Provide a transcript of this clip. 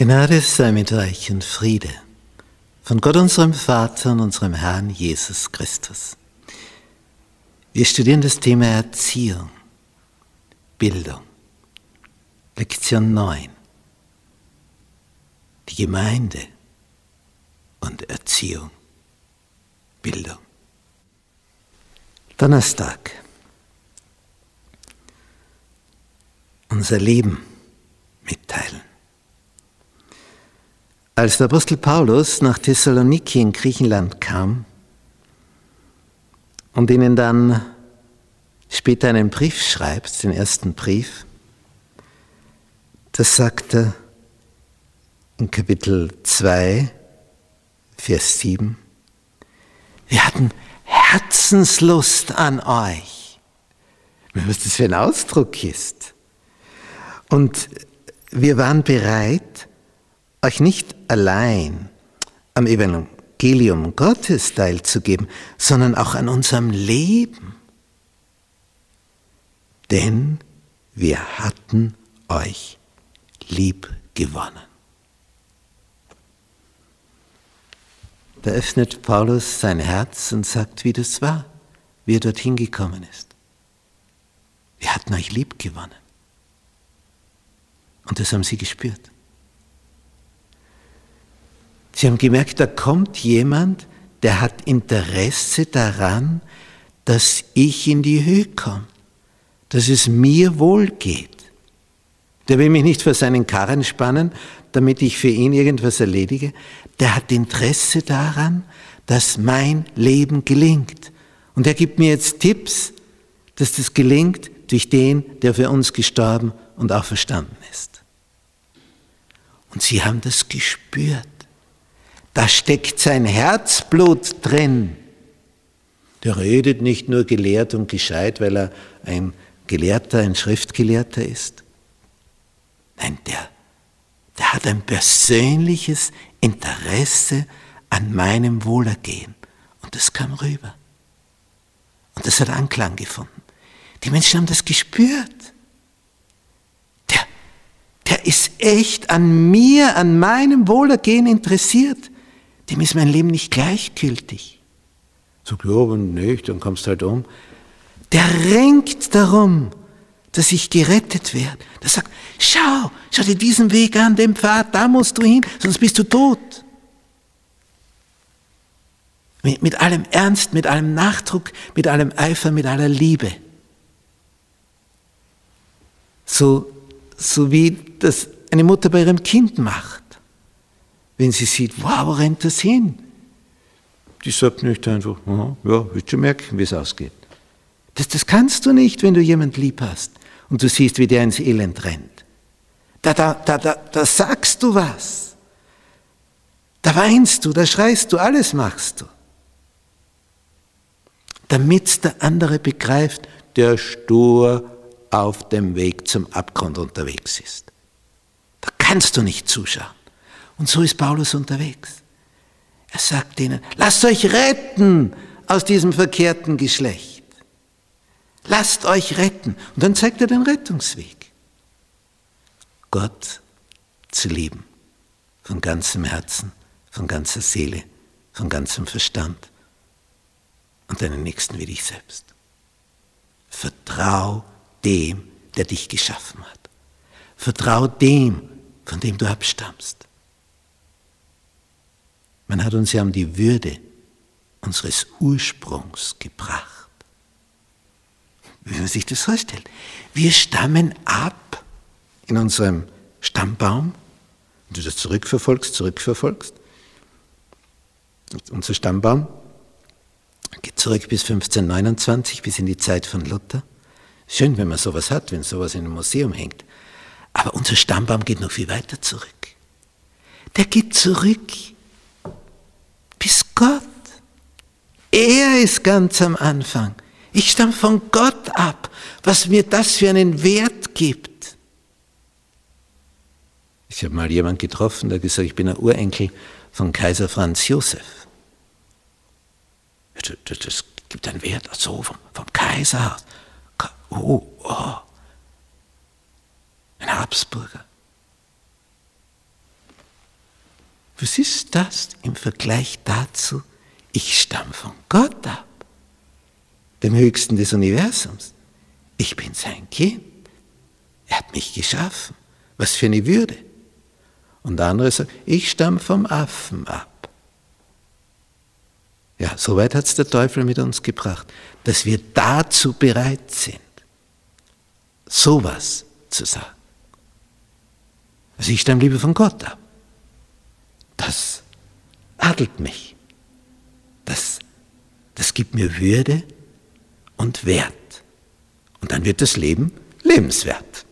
Gnade sei mit euch und Friede von Gott unserem Vater und unserem Herrn Jesus Christus. Wir studieren das Thema Erziehung, Bildung. Lektion 9. Die Gemeinde und Erziehung, Bildung. Donnerstag. Unser Leben mitteilen. Als der Apostel Paulus nach Thessaloniki in Griechenland kam und ihnen dann später einen Brief schreibt, den ersten Brief, das sagt er in Kapitel 2, Vers 7. Wir hatten Herzenslust an euch. Was das für ein Ausdruck ist. Und wir waren bereit, euch nicht allein am Evangelium Gottes teilzugeben, sondern auch an unserem Leben. Denn wir hatten euch lieb gewonnen. Da öffnet Paulus sein Herz und sagt, wie das war, wie er dorthin gekommen ist. Wir hatten euch lieb gewonnen. Und das haben sie gespürt. Sie haben gemerkt, da kommt jemand, der hat Interesse daran, dass ich in die Höhe komme, dass es mir wohl geht. Der will mich nicht vor seinen Karren spannen, damit ich für ihn irgendwas erledige. Der hat Interesse daran, dass mein Leben gelingt. Und er gibt mir jetzt Tipps, dass das gelingt durch den, der für uns gestorben und auch verstanden ist. Und sie haben das gespürt. Da steckt sein Herzblut drin. Der redet nicht nur gelehrt und gescheit, weil er ein Gelehrter, ein Schriftgelehrter ist. Nein, der, der hat ein persönliches Interesse an meinem Wohlergehen. Und das kam rüber. Und das hat Anklang gefunden. Die Menschen haben das gespürt. Der, der ist echt an mir, an meinem Wohlergehen interessiert dem ist mein Leben nicht gleichgültig. Ja, aber nicht, dann kommst du halt um. Der ringt darum, dass ich gerettet werde. Der sagt, schau, schau dir diesen Weg an, den Pfad, da musst du hin, sonst bist du tot. Mit, mit allem Ernst, mit allem Nachdruck, mit allem Eifer, mit aller Liebe. So, so wie das eine Mutter bei ihrem Kind macht wenn sie sieht, wow, wo rennt das hin? Die sagt nicht einfach, ja, willst schon merken, wie es ausgeht. Das, das kannst du nicht, wenn du jemand lieb hast und du siehst, wie der ins Elend rennt. Da, da, da, da, da sagst du was. Da weinst du, da schreist du, alles machst du. Damit der andere begreift, der stur auf dem Weg zum Abgrund unterwegs ist. Da kannst du nicht zuschauen. Und so ist Paulus unterwegs. Er sagt ihnen, lasst euch retten aus diesem verkehrten Geschlecht. Lasst euch retten. Und dann zeigt er den Rettungsweg. Gott zu lieben. Von ganzem Herzen, von ganzer Seele, von ganzem Verstand. Und deinen Nächsten wie dich selbst. Vertrau dem, der dich geschaffen hat. Vertrau dem, von dem du abstammst. Man hat uns ja um die Würde unseres Ursprungs gebracht. Wie man sich das vorstellt. Wir stammen ab in unserem Stammbaum. Wenn du das zurückverfolgst, zurückverfolgst. Unser Stammbaum geht zurück bis 1529, bis in die Zeit von Luther. Schön, wenn man sowas hat, wenn sowas in einem Museum hängt. Aber unser Stammbaum geht noch viel weiter zurück. Der geht zurück Gott. Er ist ganz am Anfang. Ich stamme von Gott ab, was mir das für einen Wert gibt. Ich habe mal jemanden getroffen, der gesagt, ich bin ein Urenkel von Kaiser Franz Josef. Das gibt einen Wert, so vom, vom Kaiserhaus. Oh, oh. Ein Habsburger. Was ist das im Vergleich dazu? Ich stamme von Gott ab, dem Höchsten des Universums. Ich bin sein Kind. Er hat mich geschaffen. Was für eine Würde. Und andere sagen, ich stamme vom Affen ab. Ja, soweit hat es der Teufel mit uns gebracht, dass wir dazu bereit sind, sowas zu sagen. Also ich stamme lieber von Gott ab. Adelt mich. Das, das gibt mir Würde und Wert. Und dann wird das Leben lebenswert.